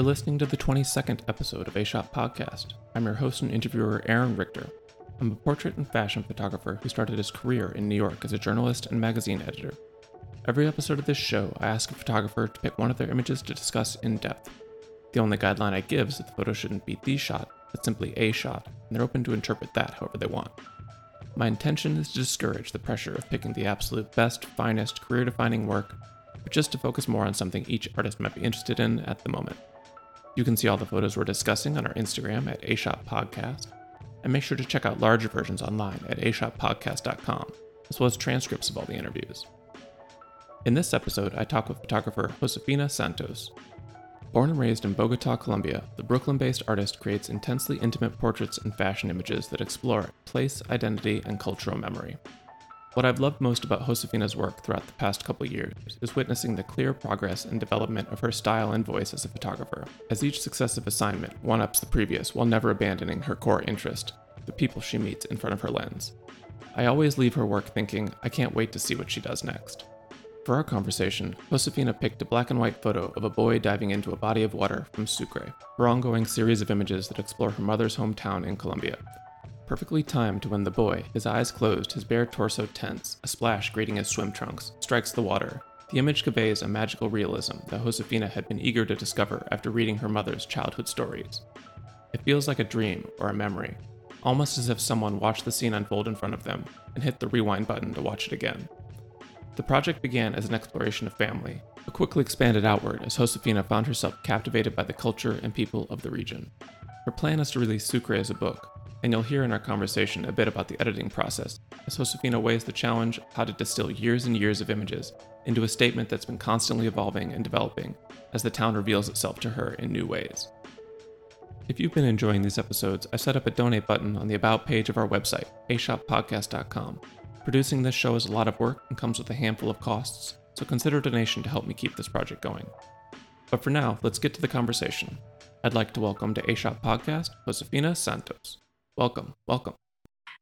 You're listening to the 22nd episode of A Shot Podcast. I'm your host and interviewer, Aaron Richter. I'm a portrait and fashion photographer who started his career in New York as a journalist and magazine editor. Every episode of this show, I ask a photographer to pick one of their images to discuss in depth. The only guideline I give is that the photo shouldn't be the shot, but simply a shot, and they're open to interpret that however they want. My intention is to discourage the pressure of picking the absolute best, finest, career defining work, but just to focus more on something each artist might be interested in at the moment. You can see all the photos we're discussing on our Instagram at A Podcast, and make sure to check out larger versions online at ashotpodcast.com, as well as transcripts of all the interviews. In this episode, I talk with photographer Josefina Santos, Born and raised in Bogota, Colombia, the Brooklyn based artist creates intensely intimate portraits and fashion images that explore place, identity, and cultural memory. What I've loved most about Josefina's work throughout the past couple years is witnessing the clear progress and development of her style and voice as a photographer, as each successive assignment one ups the previous while never abandoning her core interest the people she meets in front of her lens. I always leave her work thinking, I can't wait to see what she does next. For our conversation, Josefina picked a black and white photo of a boy diving into a body of water from Sucre, her ongoing series of images that explore her mother's hometown in Colombia. Perfectly timed to when the boy, his eyes closed, his bare torso tense, a splash grating his swim trunks, strikes the water. The image conveys a magical realism that Josefina had been eager to discover after reading her mother's childhood stories. It feels like a dream or a memory, almost as if someone watched the scene unfold in front of them and hit the rewind button to watch it again. The project began as an exploration of family, but quickly expanded outward as Josefina found herself captivated by the culture and people of the region. Her plan is to release Sucre as a book, and you'll hear in our conversation a bit about the editing process, as Josefina weighs the challenge of how to distill years and years of images into a statement that's been constantly evolving and developing as the town reveals itself to her in new ways. If you've been enjoying these episodes, I've set up a donate button on the About page of our website, ashotpodcast.com, Producing this show is a lot of work and comes with a handful of costs, so consider a donation to help me keep this project going. But for now, let's get to the conversation. I'd like to welcome to A Shot Podcast, Josefina Santos. Welcome, welcome.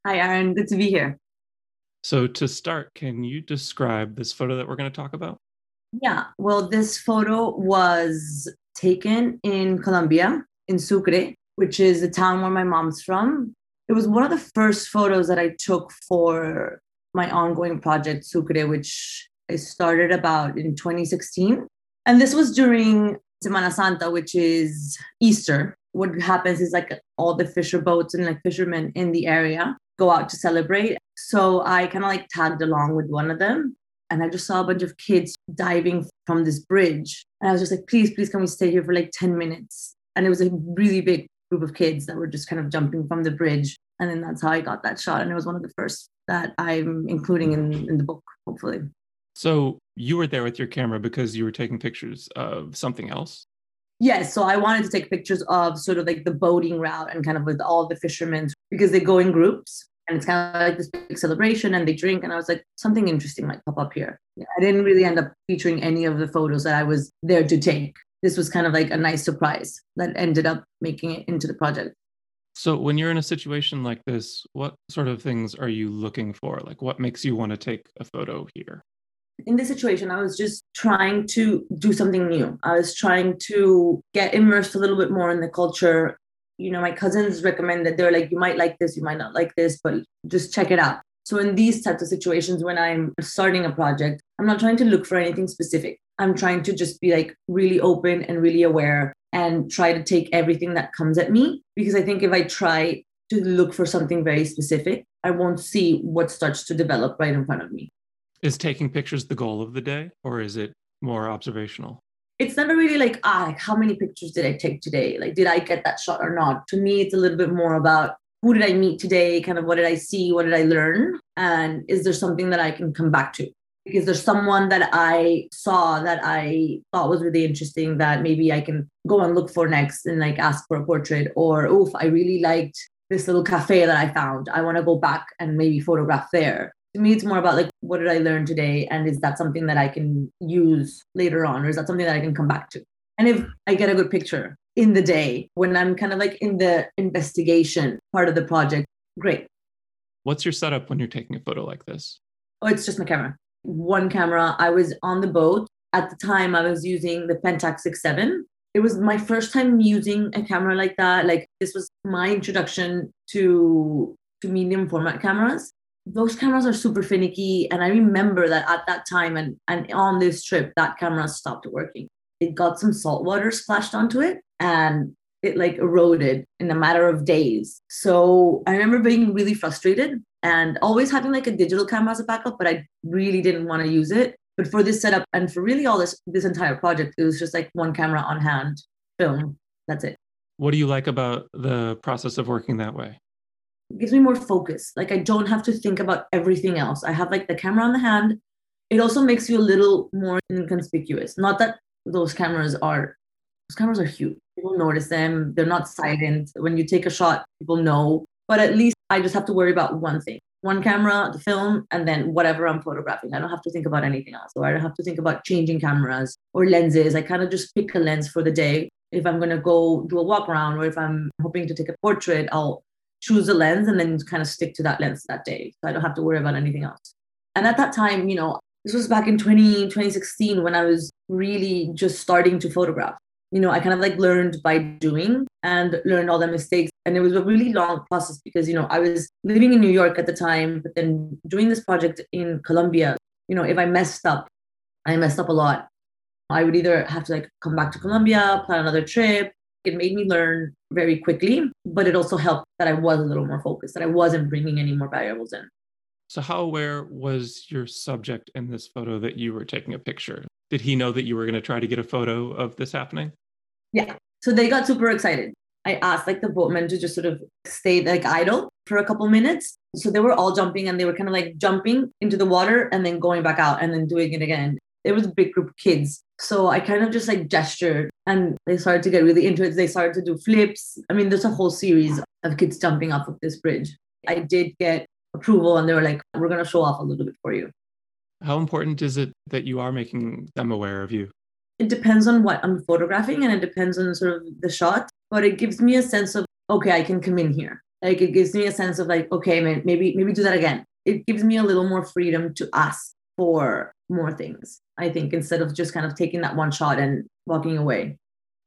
Hi, Aaron. Good to be here. So, to start, can you describe this photo that we're going to talk about? Yeah, well, this photo was taken in Colombia, in Sucre, which is the town where my mom's from. It was one of the first photos that I took for my ongoing project, Sucre, which I started about in 2016. And this was during Semana Santa, which is Easter. What happens is like all the fisher boats and like fishermen in the area go out to celebrate. So I kind of like tagged along with one of them. And I just saw a bunch of kids diving from this bridge. And I was just like, please, please, can we stay here for like 10 minutes? And it was a really big group of kids that were just kind of jumping from the bridge. And then that's how I got that shot. And it was one of the first that I'm including in, in the book, hopefully. So you were there with your camera because you were taking pictures of something else? Yes. So I wanted to take pictures of sort of like the boating route and kind of with all the fishermen because they go in groups and it's kind of like this big celebration and they drink. And I was like, something interesting might pop up here. I didn't really end up featuring any of the photos that I was there to take. This was kind of like a nice surprise that ended up making it into the project. So, when you're in a situation like this, what sort of things are you looking for? Like, what makes you want to take a photo here? In this situation, I was just trying to do something new. I was trying to get immersed a little bit more in the culture. You know, my cousins recommended, they're like, you might like this, you might not like this, but just check it out. So, in these types of situations, when I'm starting a project, I'm not trying to look for anything specific. I'm trying to just be like really open and really aware and try to take everything that comes at me because I think if I try to look for something very specific, I won't see what starts to develop right in front of me. Is taking pictures the goal of the day or is it more observational? It's never really like, ah, like how many pictures did I take today? Like, did I get that shot or not? To me, it's a little bit more about who did I meet today? Kind of what did I see? What did I learn? And is there something that I can come back to? because there's someone that I saw that I thought was really interesting that maybe I can go and look for next and like ask for a portrait or oof, I really liked this little cafe that I found. I want to go back and maybe photograph there. To me, it's more about like what did I learn today? And is that something that I can use later on? Or is that something that I can come back to? And if I get a good picture in the day when I'm kind of like in the investigation part of the project, great. What's your setup when you're taking a photo like this? Oh, it's just my camera one camera. I was on the boat At the time, I was using the Pentax 67. It was my first time using a camera like that. Like this was my introduction to to medium format cameras. Those cameras are super finicky, and I remember that at that time and and on this trip, that camera stopped working. It got some salt water splashed onto it, and it like eroded in a matter of days. So I remember being really frustrated and always having like a digital camera as a backup, but I really didn't want to use it. But for this setup and for really all this this entire project, it was just like one camera on hand, film. That's it. What do you like about the process of working that way? Gives me more focus. Like I don't have to think about everything else. I have like the camera on the hand. It also makes you a little more inconspicuous. Not that those cameras are those cameras are huge. People notice them. They're not silent. When you take a shot, people know. But at least I just have to worry about one thing one camera, the film, and then whatever I'm photographing. I don't have to think about anything else. Or I don't have to think about changing cameras or lenses. I kind of just pick a lens for the day. If I'm going to go do a walk around or if I'm hoping to take a portrait, I'll choose a lens and then kind of stick to that lens that day. So I don't have to worry about anything else. And at that time, you know, this was back in 20, 2016 when I was really just starting to photograph you know, I kind of like learned by doing and learned all the mistakes. And it was a really long process because, you know, I was living in New York at the time, but then doing this project in Colombia, you know, if I messed up, I messed up a lot. I would either have to like come back to Colombia, plan another trip. It made me learn very quickly, but it also helped that I was a little more focused, that I wasn't bringing any more variables in. So, how aware was your subject in this photo that you were taking a picture? Did he know that you were going to try to get a photo of this happening? Yeah. So they got super excited. I asked like the boatmen to just sort of stay like idle for a couple minutes. So they were all jumping and they were kind of like jumping into the water and then going back out and then doing it again. It was a big group of kids. So I kind of just like gestured and they started to get really into it. They started to do flips. I mean, there's a whole series of kids jumping off of this bridge. I did get approval and they were like, we're going to show off a little bit for you. How important is it that you are making them aware of you? It depends on what I'm photographing and it depends on sort of the shot, but it gives me a sense of, okay, I can come in here. Like it gives me a sense of like, okay, maybe, maybe do that again. It gives me a little more freedom to ask for more things, I think, instead of just kind of taking that one shot and walking away.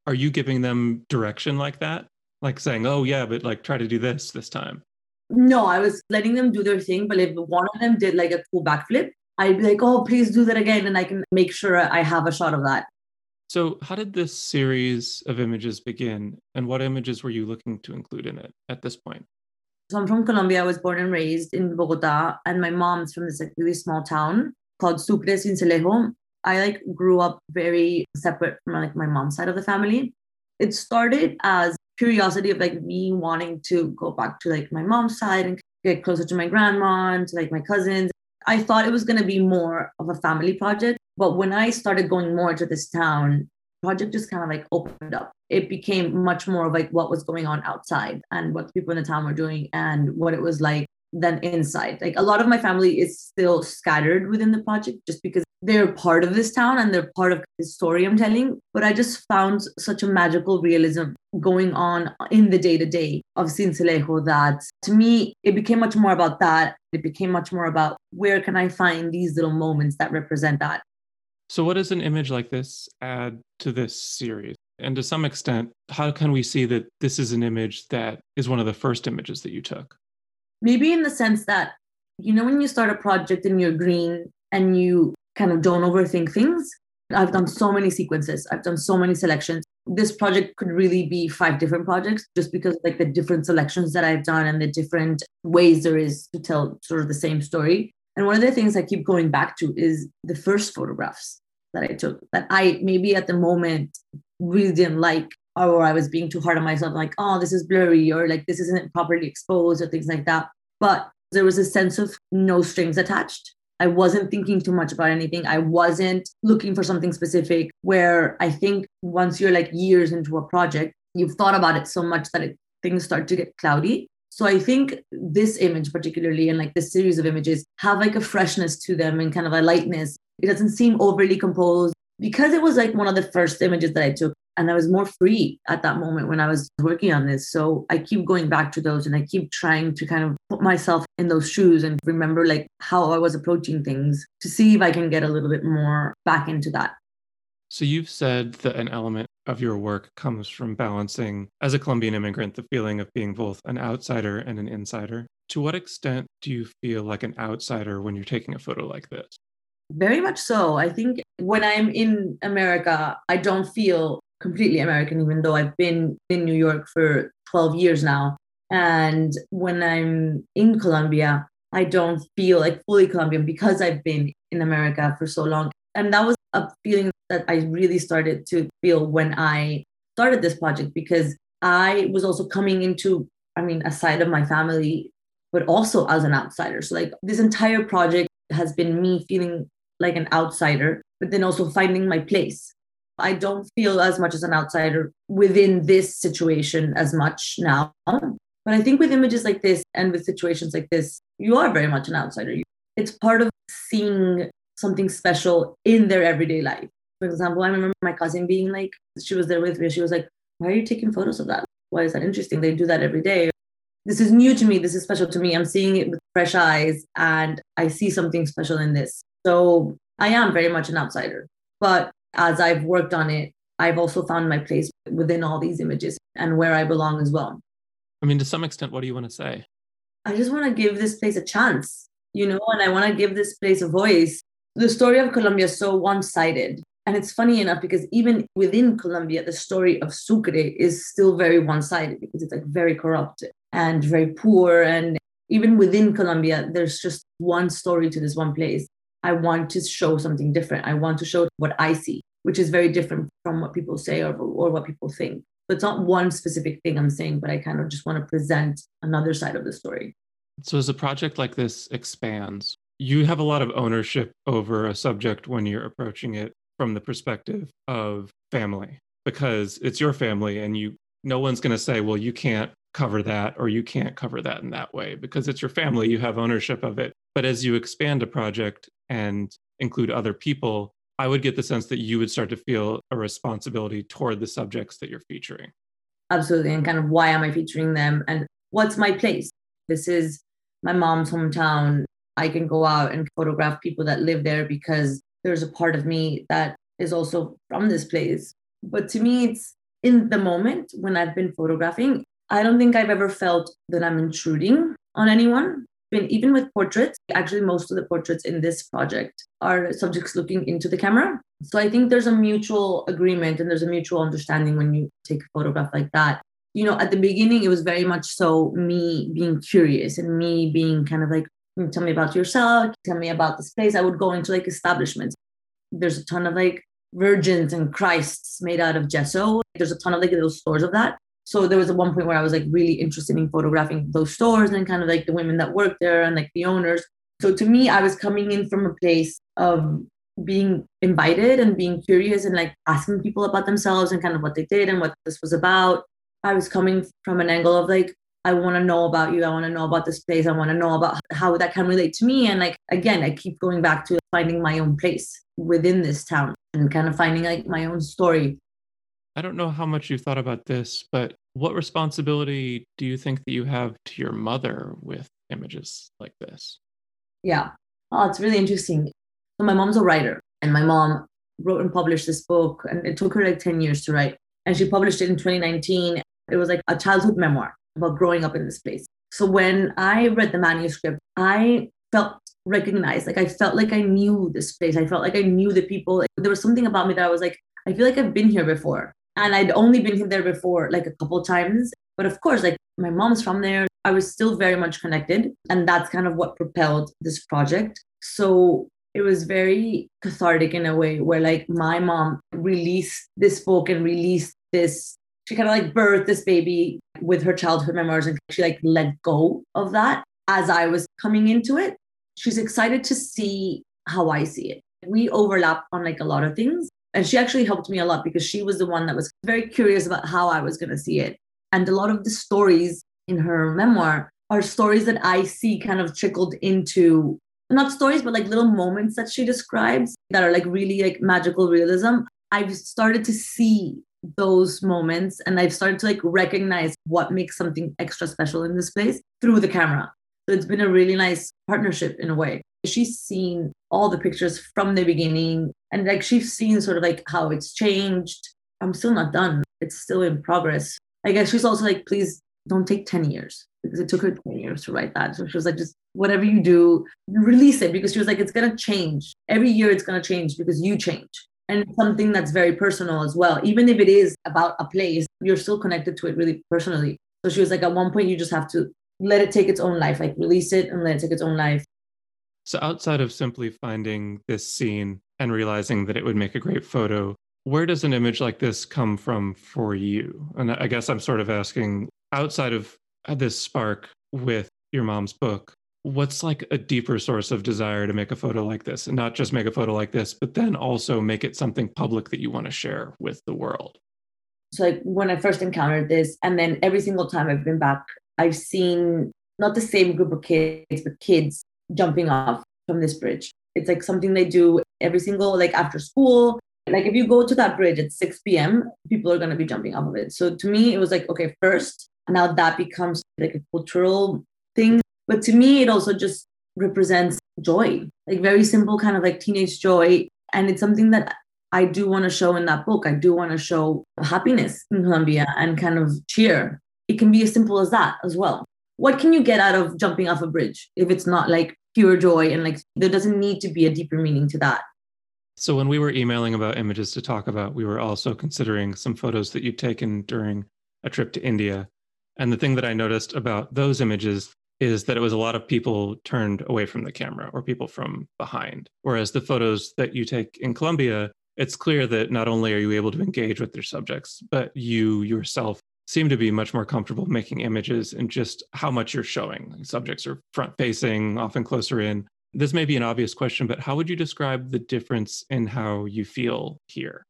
Are you giving them direction like that? Like saying, oh, yeah, but like try to do this this time? No, I was letting them do their thing. But if one of them did like a cool backflip, I'd be like, oh, please do that again. And I can make sure I have a shot of that. So, how did this series of images begin, and what images were you looking to include in it at this point? So, I'm from Colombia. I was born and raised in Bogota, and my mom's from this like really small town called Sucre, Sincelejo. I like grew up very separate from like my mom's side of the family. It started as curiosity of like me wanting to go back to like my mom's side and get closer to my grandma and to like my cousins I thought it was going to be more of a family project. But when I started going more to this town, project just kind of like opened up. It became much more of like what was going on outside and what people in the town were doing and what it was like than inside. Like a lot of my family is still scattered within the project just because they're part of this town and they're part of the story I'm telling. But I just found such a magical realism going on in the day to day of Sincelejo that to me, it became much more about that. It became much more about where can I find these little moments that represent that. So, what does an image like this add to this series? And to some extent, how can we see that this is an image that is one of the first images that you took? Maybe in the sense that, you know, when you start a project and you're green and you kind of don't overthink things, I've done so many sequences, I've done so many selections. This project could really be five different projects just because like the different selections that I've done and the different ways there is to tell sort of the same story. And one of the things I keep going back to is the first photographs that I took that I maybe at the moment really didn't like or I was being too hard on myself, like, oh, this is blurry or like this isn't properly exposed or things like that. But there was a sense of no strings attached. I wasn't thinking too much about anything. I wasn't looking for something specific. Where I think once you're like years into a project, you've thought about it so much that it, things start to get cloudy. So I think this image, particularly, and like this series of images, have like a freshness to them and kind of a lightness. It doesn't seem overly composed because it was like one of the first images that I took and I was more free at that moment when I was working on this. So I keep going back to those and I keep trying to kind of put myself in those shoes and remember like how I was approaching things to see if I can get a little bit more back into that. So you've said that an element of your work comes from balancing, as a Colombian immigrant, the feeling of being both an outsider and an insider. To what extent do you feel like an outsider when you're taking a photo like this? Very much so. I think when I'm in America, I don't feel completely American, even though I've been in New York for 12 years now. And when I'm in Colombia, I don't feel like fully Colombian because I've been in America for so long. And that was a feeling that I really started to feel when I started this project because I was also coming into, I mean, a side of my family, but also as an outsider. So, like, this entire project has been me feeling like an outsider, but then also finding my place. I don't feel as much as an outsider within this situation as much now. But I think with images like this and with situations like this, you are very much an outsider. It's part of seeing something special in their everyday life. For example, I remember my cousin being like, she was there with me. She was like, Why are you taking photos of that? Why is that interesting? They do that every day. This is new to me. This is special to me. I'm seeing it with fresh eyes and I see something special in this. So I am very much an outsider. But as I've worked on it, I've also found my place within all these images and where I belong as well. I mean, to some extent, what do you want to say? I just want to give this place a chance, you know, and I want to give this place a voice. The story of Colombia is so one sided. And it's funny enough because even within Colombia, the story of Sucre is still very one sided because it's like very corrupt and very poor. And even within Colombia, there's just one story to this one place. I want to show something different. I want to show what I see, which is very different from what people say or, or what people think. So it's not one specific thing I'm saying, but I kind of just want to present another side of the story. So as a project like this expands, you have a lot of ownership over a subject when you're approaching it from the perspective of family because it's your family and you no one's going to say well you can't cover that or you can't cover that in that way because it's your family you have ownership of it but as you expand a project and include other people i would get the sense that you would start to feel a responsibility toward the subjects that you're featuring absolutely and kind of why am i featuring them and what's my place this is my mom's hometown i can go out and photograph people that live there because there's a part of me that is also from this place. But to me, it's in the moment when I've been photographing, I don't think I've ever felt that I'm intruding on anyone. Even with portraits, actually, most of the portraits in this project are subjects looking into the camera. So I think there's a mutual agreement and there's a mutual understanding when you take a photograph like that. You know, at the beginning, it was very much so me being curious and me being kind of like, hmm, tell me about yourself, tell me about this place. I would go into like establishments. There's a ton of like virgins and Christs made out of gesso. There's a ton of like little stores of that. So there was a one point where I was like really interested in photographing those stores and kind of like the women that work there and like the owners. So to me, I was coming in from a place of being invited and being curious and like asking people about themselves and kind of what they did and what this was about. I was coming from an angle of like, I want to know about you. I want to know about this place. I want to know about how that can relate to me. And like, again, I keep going back to finding my own place within this town and kind of finding like my own story. I don't know how much you've thought about this, but what responsibility do you think that you have to your mother with images like this? Yeah. Oh, it's really interesting. So my mom's a writer and my mom wrote and published this book and it took her like 10 years to write. And she published it in 2019. It was like a childhood memoir about growing up in this place. So when I read the manuscript, I felt recognized. Like I felt like I knew this place. I felt like I knew the people. There was something about me that I was like, I feel like I've been here before. And I'd only been there before like a couple times. But of course, like my mom's from there. I was still very much connected. And that's kind of what propelled this project. So it was very cathartic in a way where like my mom released this book and released this she kind of like birthed this baby with her childhood memoirs and she like let go of that as I was coming into it. She's excited to see how I see it. We overlap on like a lot of things. And she actually helped me a lot because she was the one that was very curious about how I was going to see it. And a lot of the stories in her memoir are stories that I see kind of trickled into not stories, but like little moments that she describes that are like really like magical realism. I've started to see those moments and I've started to like recognize what makes something extra special in this place through the camera. So it's been a really nice partnership in a way. She's seen all the pictures from the beginning and like she's seen sort of like how it's changed. I'm still not done. It's still in progress. I guess she's also like, please don't take 10 years because it took her 10 years to write that. So she was like, just whatever you do, release it because she was like, it's going to change. Every year it's going to change because you change. And something that's very personal as well. Even if it is about a place, you're still connected to it really personally. So she was like, at one point, you just have to let it take its own life, like release it and let it take its own life. So outside of simply finding this scene and realizing that it would make a great photo, where does an image like this come from for you? And I guess I'm sort of asking outside of uh, this spark with your mom's book, what's like a deeper source of desire to make a photo like this and not just make a photo like this, but then also make it something public that you want to share with the world? So, like when I first encountered this, and then every single time I've been back, I've seen not the same group of kids, but kids jumping off from this bridge. It's like something they do every single, like after school. Like if you go to that bridge at 6 p.m., people are going to be jumping off of it. So to me, it was like, okay, first, now that becomes like a cultural thing. But to me, it also just represents joy, like very simple kind of like teenage joy. And it's something that I do want to show in that book. I do want to show happiness in Colombia and kind of cheer. It can be as simple as that as well. What can you get out of jumping off a bridge if it's not like pure joy and like there doesn't need to be a deeper meaning to that? So when we were emailing about images to talk about, we were also considering some photos that you'd taken during a trip to India. And the thing that I noticed about those images is that it was a lot of people turned away from the camera or people from behind. Whereas the photos that you take in Colombia, it's clear that not only are you able to engage with your subjects, but you yourself seem to be much more comfortable making images and just how much you're showing. Subjects are front facing, often closer in. This may be an obvious question, but how would you describe the difference in how you feel here?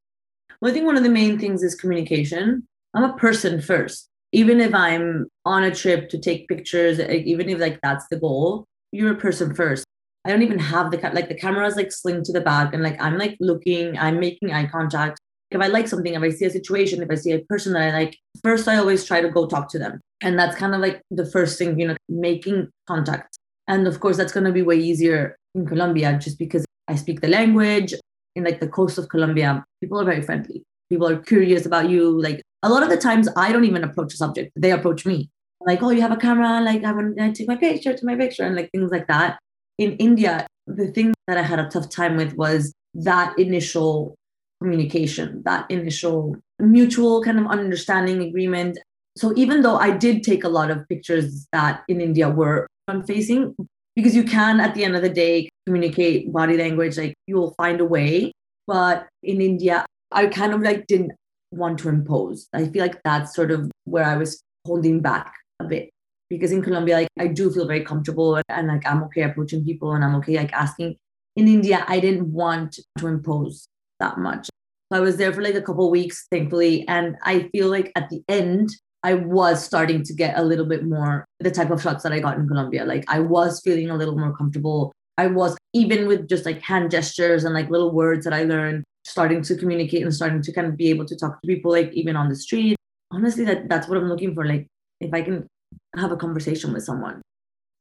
Well, I think one of the main things is communication. I'm a person first. Even if I'm on a trip to take pictures, even if like that's the goal, you're a person first. I don't even have the like the camera's like sling to the back and like I'm like looking, I'm making eye contact. If I like something, if I see a situation, if I see a person that I like, first I always try to go talk to them. And that's kind of like the first thing, you know, making contact. And of course, that's going to be way easier in Colombia just because I speak the language. In like the coast of Colombia, people are very friendly. People are curious about you. Like a lot of the times, I don't even approach a subject; they approach me. Like, oh, you have a camera? Like, I want to take my picture, to my picture, and like things like that in India, the thing that I had a tough time with was that initial communication, that initial mutual kind of understanding agreement. So even though I did take a lot of pictures that in India were front facing, because you can at the end of the day communicate body language, like you'll find a way. But in India, I kind of like didn't want to impose. I feel like that's sort of where I was holding back a bit because in Colombia, like I do feel very comfortable and, and like I'm okay approaching people and I'm okay like asking. In India, I didn't want to impose that much. So I was there for like a couple weeks, thankfully, and I feel like at the end, I was starting to get a little bit more the type of shots that I got in Colombia. Like I was feeling a little more comfortable. I was even with just like hand gestures and like little words that I learned, starting to communicate and starting to kind of be able to talk to people like even on the street. Honestly, that that's what I'm looking for. Like if I can have a conversation with someone.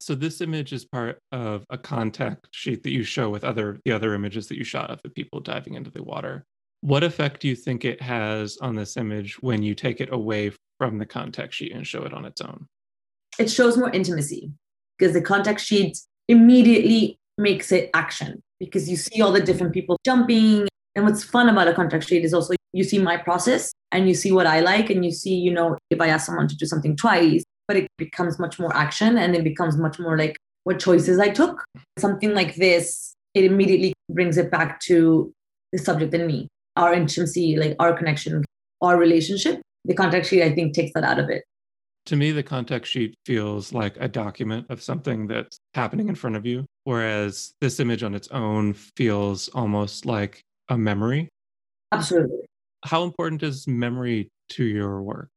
So this image is part of a contact sheet that you show with other the other images that you shot of the people diving into the water. What effect do you think it has on this image when you take it away from the contact sheet and show it on its own? It shows more intimacy because the contact sheet immediately makes it action because you see all the different people jumping. And what's fun about a contact sheet is also you see my process and you see what I like and you see, you know, if I ask someone to do something twice, but it becomes much more action and it becomes much more like what choices I took. Something like this, it immediately brings it back to the subject and me, our intimacy, like our connection, our relationship. The contact sheet, I think, takes that out of it. To me, the contact sheet feels like a document of something that's happening in front of you, whereas this image on its own feels almost like a memory. Absolutely. How important is memory to your work?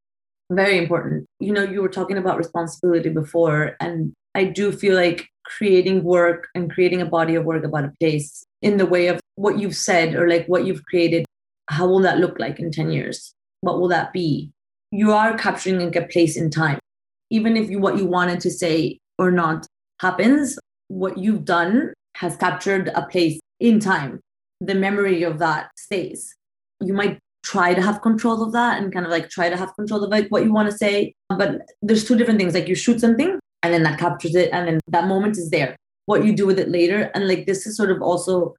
Very important. You know, you were talking about responsibility before, and I do feel like creating work and creating a body of work about a place in the way of what you've said or like what you've created, how will that look like in 10 years? What will that be? You are capturing like a place in time. Even if you, what you wanted to say or not happens, what you've done has captured a place in time, the memory of that stays. You might try to have control of that and kind of like try to have control of like what you want to say. But there's two different things. Like you shoot something and then that captures it and then that moment is there. What you do with it later. And like this is sort of also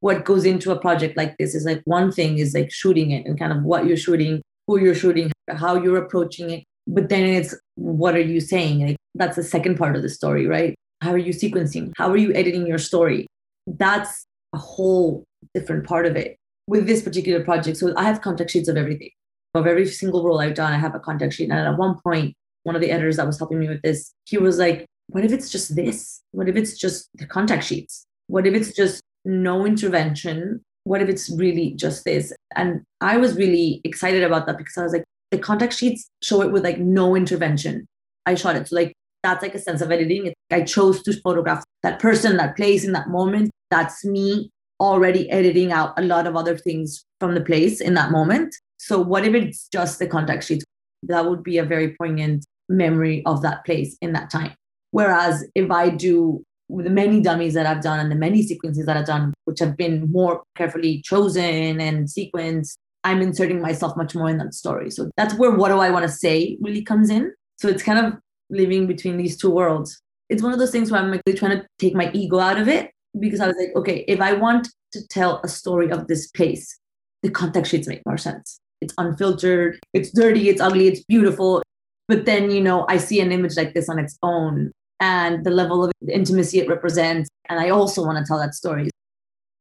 what goes into a project like this is like one thing is like shooting it and kind of what you're shooting, who you're shooting, how you're approaching it. But then it's what are you saying? Like that's the second part of the story, right? How are you sequencing? How are you editing your story? That's a whole different part of it with this particular project. So I have contact sheets of everything. Of every single roll I've done, I have a contact sheet. And at one point, one of the editors that was helping me with this, he was like, What if it's just this? What if it's just the contact sheets? What if it's just no intervention? What if it's really just this? And I was really excited about that because I was like, the contact sheets show it with like no intervention. I shot it. So like that's like a sense of editing. I chose to photograph that person, that place in that moment. That's me already editing out a lot of other things from the place in that moment. So what if it's just the contact sheets? That would be a very poignant memory of that place in that time. Whereas if I do the many dummies that I've done and the many sequences that I've done, which have been more carefully chosen and sequenced, I'm inserting myself much more in that story. So that's where what do I want to say really comes in. So it's kind of living between these two worlds. It's one of those things where I'm like trying to take my ego out of it because I was like, okay, if I want to tell a story of this place, the contact sheets make more sense. It's unfiltered, it's dirty, it's ugly, it's beautiful. But then, you know, I see an image like this on its own and the level of intimacy it represents. And I also want to tell that story.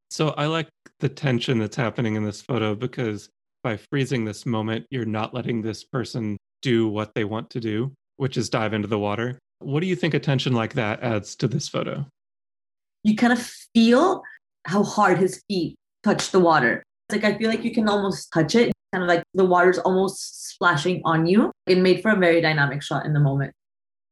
So I like the tension that's happening in this photo because by freezing this moment, you're not letting this person do what they want to do, which is dive into the water. What do you think a tension like that adds to this photo? You kind of feel how hard his feet touch the water. It's like I feel like you can almost touch it, kind of like the water's almost splashing on you. It made for a very dynamic shot in the moment.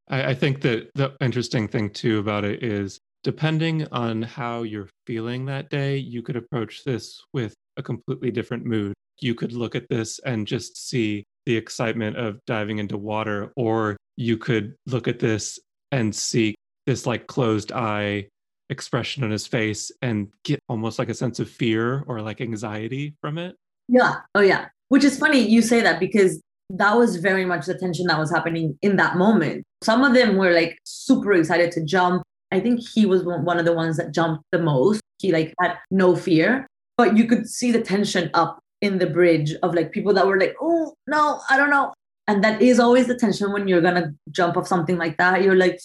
I, I think that the interesting thing too about it is depending on how you're feeling that day, you could approach this with a completely different mood. You could look at this and just see the excitement of diving into water, or you could look at this and see this like closed eye expression on his face and get almost like a sense of fear or like anxiety from it. Yeah. Oh, yeah. Which is funny you say that because that was very much the tension that was happening in that moment. Some of them were like super excited to jump. I think he was one of the ones that jumped the most. He like had no fear, but you could see the tension up in the bridge of like people that were like, oh no, I don't know. And that is always the tension when you're gonna jump off something like that. You're like,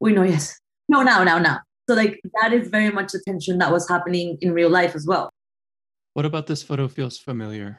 we know, yes, no, now, now, now. So like that is very much the tension that was happening in real life as well. What about this photo feels familiar?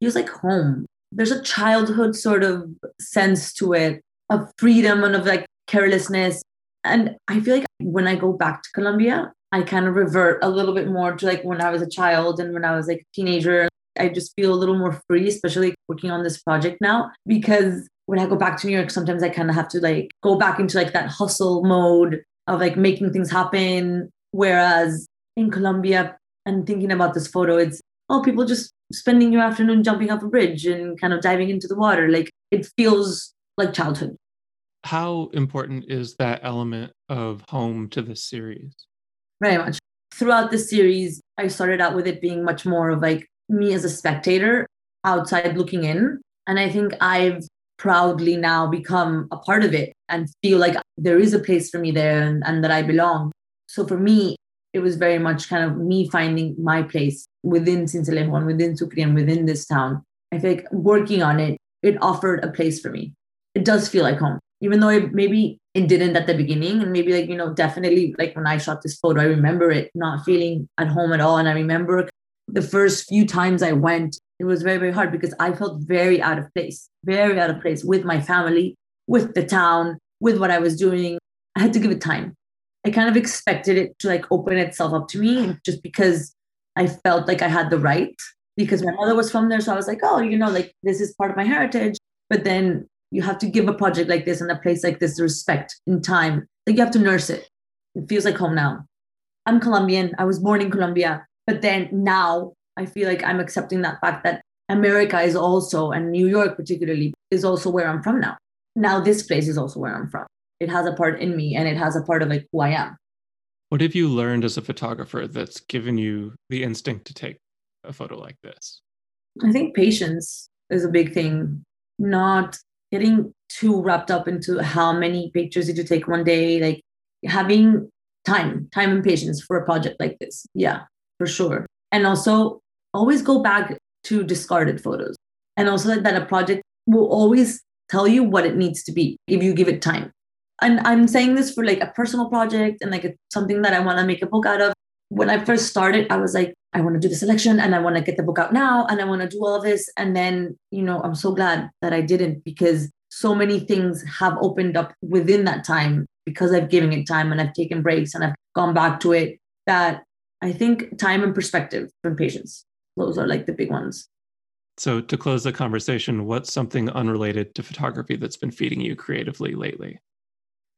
Feels like home. There's a childhood sort of sense to it of freedom and of like carelessness. And I feel like when I go back to Colombia, I kind of revert a little bit more to like when I was a child and when I was like a teenager. I just feel a little more free, especially working on this project now, because when I go back to New York, sometimes I kind of have to like go back into like that hustle mode of like making things happen. Whereas in Colombia, and thinking about this photo, it's oh, people just spending your afternoon jumping off a bridge and kind of diving into the water. Like it feels like childhood. How important is that element of home to this series? Very much. Throughout the series, I started out with it being much more of like me as a spectator outside looking in. And I think I've proudly now become a part of it and feel like there is a place for me there and, and that I belong. So for me, it was very much kind of me finding my place within Sincelejo and within Sucre and within this town. I feel like working on it, it offered a place for me. It does feel like home, even though it maybe it didn't at the beginning. And maybe like, you know, definitely like when I shot this photo, I remember it not feeling at home at all. And I remember the first few times I went, it was very, very hard because I felt very out of place, very out of place with my family, with the town, with what I was doing. I had to give it time. I kind of expected it to like open itself up to me just because I felt like I had the right because my mother was from there. So I was like, oh, you know, like this is part of my heritage. But then you have to give a project like this and a place like this respect in time. Like you have to nurse it. It feels like home now. I'm Colombian. I was born in Colombia. But then now I feel like I'm accepting that fact that America is also, and New York particularly, is also where I'm from now. Now this place is also where I'm from. It has a part in me and it has a part of like who I am. What have you learned as a photographer that's given you the instinct to take a photo like this? I think patience is a big thing. Not getting too wrapped up into how many pictures did you take one day, like having time, time and patience for a project like this. Yeah, for sure. And also always go back to discarded photos. And also that, a project will always tell you what it needs to be if you give it time. And I'm saying this for like a personal project and like a, something that I want to make a book out of. When I first started, I was like, I want to do the selection and I want to get the book out now and I want to do all this. And then, you know, I'm so glad that I didn't because so many things have opened up within that time because I've given it time and I've taken breaks and I've gone back to it that I think time and perspective and patience, those are like the big ones. So, to close the conversation, what's something unrelated to photography that's been feeding you creatively lately?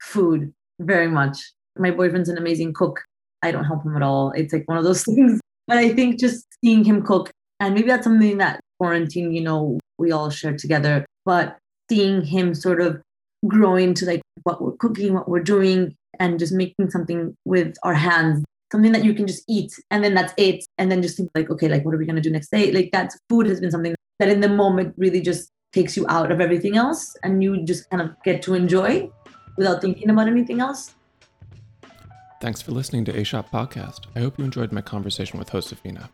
Food, very much. My boyfriend's an amazing cook. I don't help him at all. It's like one of those things. But I think just seeing him cook, and maybe that's something that quarantine, you know, we all share together. But seeing him sort of grow into like what we're cooking, what we're doing, and just making something with our hands, something that you can just eat and then that's it. And then just think like, okay, like what are we gonna do next day? Like that food has been something that in the moment really just takes you out of everything else and you just kind of get to enjoy without thinking about anything else. Thanks for listening to A Shot Podcast. I hope you enjoyed my conversation with Josefina.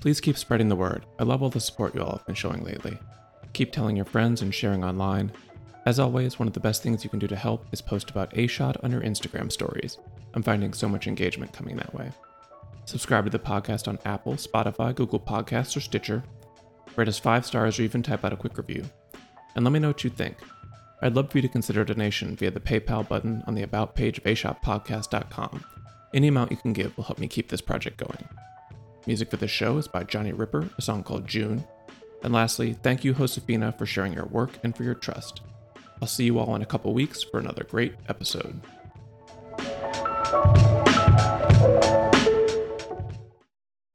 Please keep spreading the word. I love all the support you all have been showing lately. Keep telling your friends and sharing online. As always, one of the best things you can do to help is post about A Shot on your Instagram stories. I'm finding so much engagement coming that way. Subscribe to the podcast on Apple, Spotify, Google Podcasts, or Stitcher. Rate us five stars or even type out a quick review. And let me know what you think. I'd love for you to consider a donation via the PayPal button on the About page of ashotpodcast.com. Any amount you can give will help me keep this project going. Music for this show is by Johnny Ripper, a song called June. And lastly, thank you, Josefina, for sharing your work and for your trust. I'll see you all in a couple weeks for another great episode.